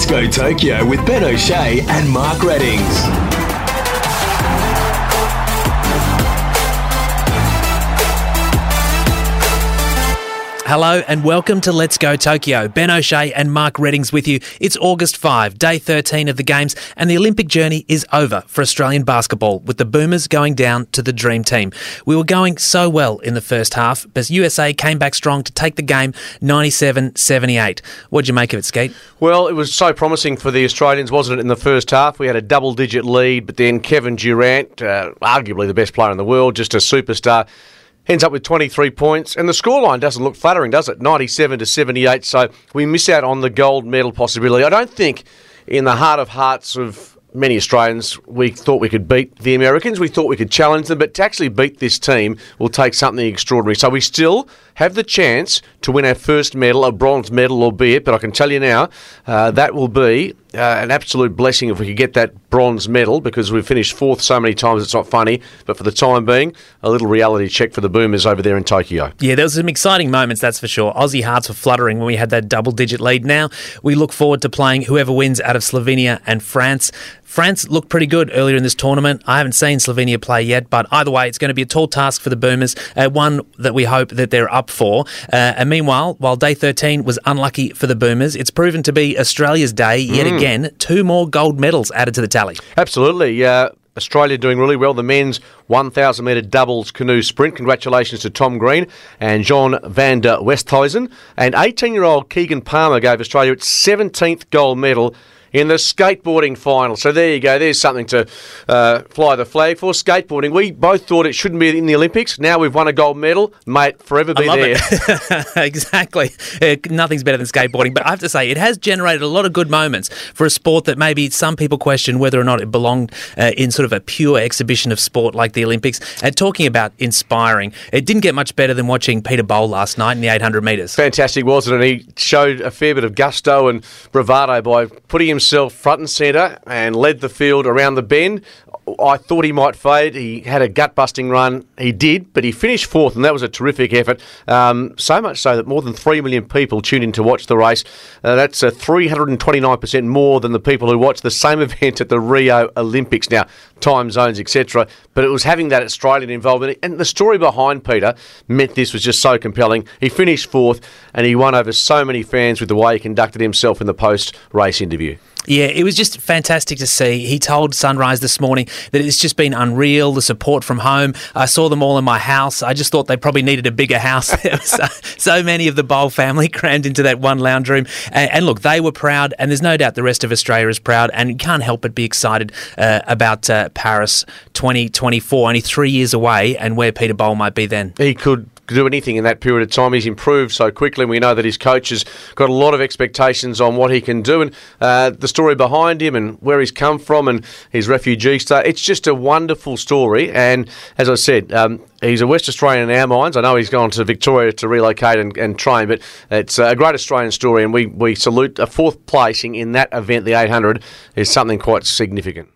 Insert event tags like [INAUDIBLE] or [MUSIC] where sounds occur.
Let's Go Tokyo with Ben O'Shea and Mark Reddings. Hello and welcome to Let's Go Tokyo. Ben O'Shea and Mark Reddings with you. It's August 5, day 13 of the Games, and the Olympic journey is over for Australian basketball, with the Boomers going down to the Dream Team. We were going so well in the first half, but USA came back strong to take the game 97 78. What'd you make of it, Skeet? Well, it was so promising for the Australians, wasn't it, in the first half? We had a double digit lead, but then Kevin Durant, uh, arguably the best player in the world, just a superstar ends up with 23 points, and the scoreline doesn't look flattering, does it? 97 to 78. So we miss out on the gold medal possibility. I don't think, in the heart of hearts of many Australians, we thought we could beat the Americans. We thought we could challenge them, but to actually beat this team will take something extraordinary. So we still have the chance to win our first medal, a bronze medal, albeit. But I can tell you now, uh, that will be uh, an absolute blessing if we could get that bronze medal because we've finished fourth so many times it's not funny. But for the time being, a little reality check for the Boomers over there in Tokyo. Yeah, there was some exciting moments, that's for sure. Aussie hearts were fluttering when we had that double digit lead. Now we look forward to playing whoever wins out of Slovenia and France. France looked pretty good earlier in this tournament. I haven't seen Slovenia play yet, but either way, it's going to be a tall task for the Boomers, uh, one that we hope that they're up for. Uh, and meanwhile, while day 13 was unlucky for the Boomers, it's proven to be Australia's day yet mm. again. Two more gold medals added to the tally. Absolutely. Uh, Australia doing really well. The men's 1,000 metre doubles canoe sprint. Congratulations to Tom Green and John van der Westhuyzen. And 18 year old Keegan Palmer gave Australia its 17th gold medal in the skateboarding final. So there you go. There's something to uh, fly the flag for. Skateboarding. We both thought it shouldn't be in the Olympics. Now we've won a gold medal. Mate, forever be there. [LAUGHS] exactly. Uh, nothing's better than skateboarding. But I have to say, it has generated a lot of good moments for a sport that maybe some people question whether or not it belonged uh, in sort of a pure exhibition of sport like the Olympics. And talking about inspiring, it didn't get much better than watching Peter Bol last night in the 800 metres. Fantastic, wasn't it? He showed a fair bit of gusto and bravado by putting him himself front and centre and led the field around the bend. I thought he might fade. He had a gut busting run. He did, but he finished fourth, and that was a terrific effort. Um, so much so that more than 3 million people tuned in to watch the race. Uh, that's uh, 329% more than the people who watched the same [LAUGHS] event at the Rio Olympics. Now, time zones, etc. But it was having that Australian involvement. And the story behind Peter meant this was just so compelling. He finished fourth, and he won over so many fans with the way he conducted himself in the post race interview. Yeah, it was just fantastic to see. He told Sunrise this morning that it's just been unreal, the support from home. I saw them all in my house. I just thought they probably needed a bigger house. [LAUGHS] so, so, many of the Bol family [LAUGHS] crammed into that one lounge room. And, and, look, they were proud, and there's no doubt the rest of Australia is proud, and can't help but be excited uh, about uh, Paris 2024, only three years away, and where Peter Bol might be then. He could do anything in that period of time. He's improved so quickly, we know that his coach has got a lot of expectations on what he can do and uh, the story behind him and where he's come from and his refugee stay. It's just a wonderful story, and as I said, um, he's a West Australian in our minds. I know he's gone to Victoria to relocate and, and train, but it's a great Australian story, and we, we salute a fourth placing in that event, the 800, is something quite significant.